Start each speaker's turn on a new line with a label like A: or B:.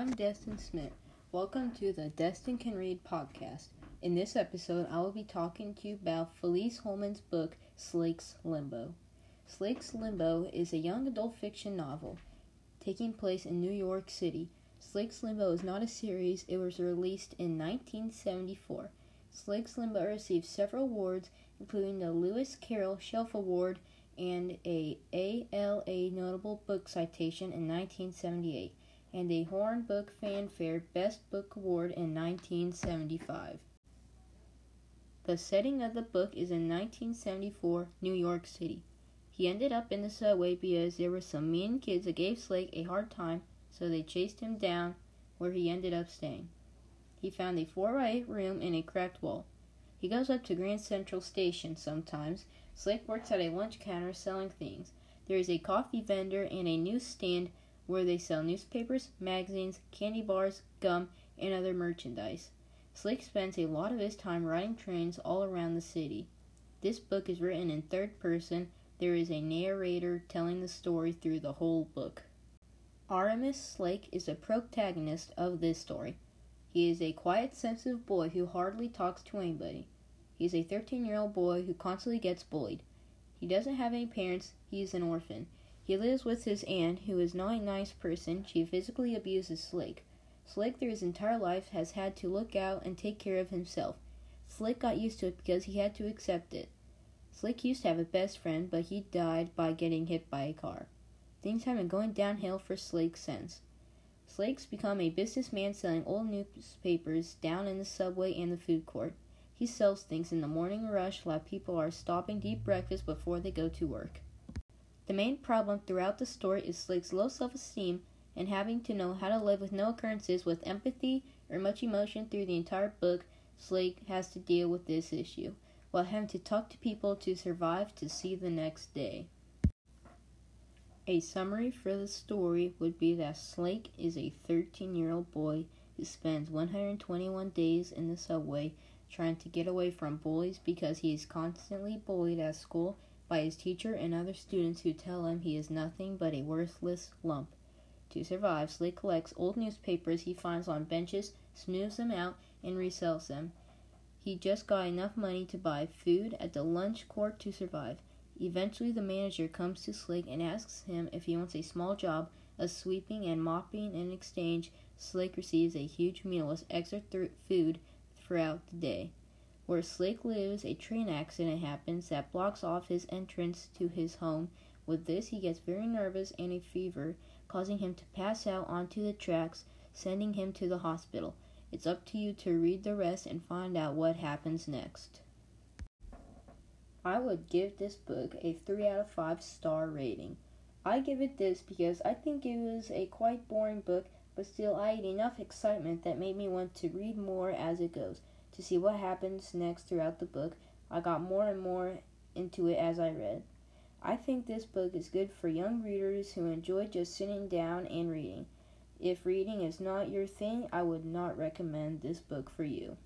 A: I'm Destin Smith. Welcome to the Destin Can Read podcast. In this episode, I will be talking to you about Felice Holman's book, Slake's Limbo. Slake's Limbo is a young adult fiction novel taking place in New York City. Slake's Limbo is not a series, it was released in 1974. Slake's Limbo received several awards, including the Lewis Carroll Shelf Award and a ALA Notable Book Citation in 1978, and a Horn Book Fanfare Best Book Award in 1975. The setting of the book is in 1974 New York City. He ended up in the subway because there were some mean kids that gave Slake a hard time, so they chased him down where he ended up staying. He found a 4 by 8 room in a cracked wall. He goes up to Grand Central Station sometimes Slake works at a lunch counter selling things. There is a coffee vendor and a newsstand where they sell newspapers, magazines, candy bars, gum, and other merchandise. Slake spends a lot of his time riding trains all around the city. This book is written in third person. There is a narrator telling the story through the whole book. Aramis Slake is the protagonist of this story. He is a quiet, sensitive boy who hardly talks to anybody. He is a 13 year old boy who constantly gets bullied. He doesn't have any parents, he is an orphan. He lives with his aunt, who is not a nice person. She physically abuses Slake. Slake, through his entire life, has had to look out and take care of himself. Slake got used to it because he had to accept it. Slake used to have a best friend, but he died by getting hit by a car. Things have been going downhill for Slake since. Slake's become a businessman selling old newspapers down in the subway and the food court. He sells things in the morning rush while people are stopping to eat breakfast before they go to work. The main problem throughout the story is Slake's low self esteem and having to know how to live with no occurrences with empathy or much emotion through the entire book. Slake has to deal with this issue while having to talk to people to survive to see the next day. A summary for the story would be that Slake is a 13 year old boy who spends 121 days in the subway trying to get away from bullies because he is constantly bullied at school by his teacher and other students who tell him he is nothing but a worthless lump. To survive, Slake collects old newspapers he finds on benches, smooths them out, and resells them. He just got enough money to buy food at the lunch court to survive. Eventually, the manager comes to Slake and asks him if he wants a small job of sweeping and mopping. In exchange, Slake receives a huge meal with extra th- food throughout the day. Where Slake lives, a train accident happens that blocks off his entrance to his home. With this, he gets very nervous and a fever, causing him to pass out onto the tracks, sending him to the hospital. It's up to you to read the rest and find out what happens next. I would give this book a 3 out of 5 star rating. I give it this because I think it was a quite boring book but still I had enough excitement that made me want to read more as it goes, to see what happens next throughout the book. I got more and more into it as I read. I think this book is good for young readers who enjoy just sitting down and reading. If reading is not your thing, I would not recommend this book for you.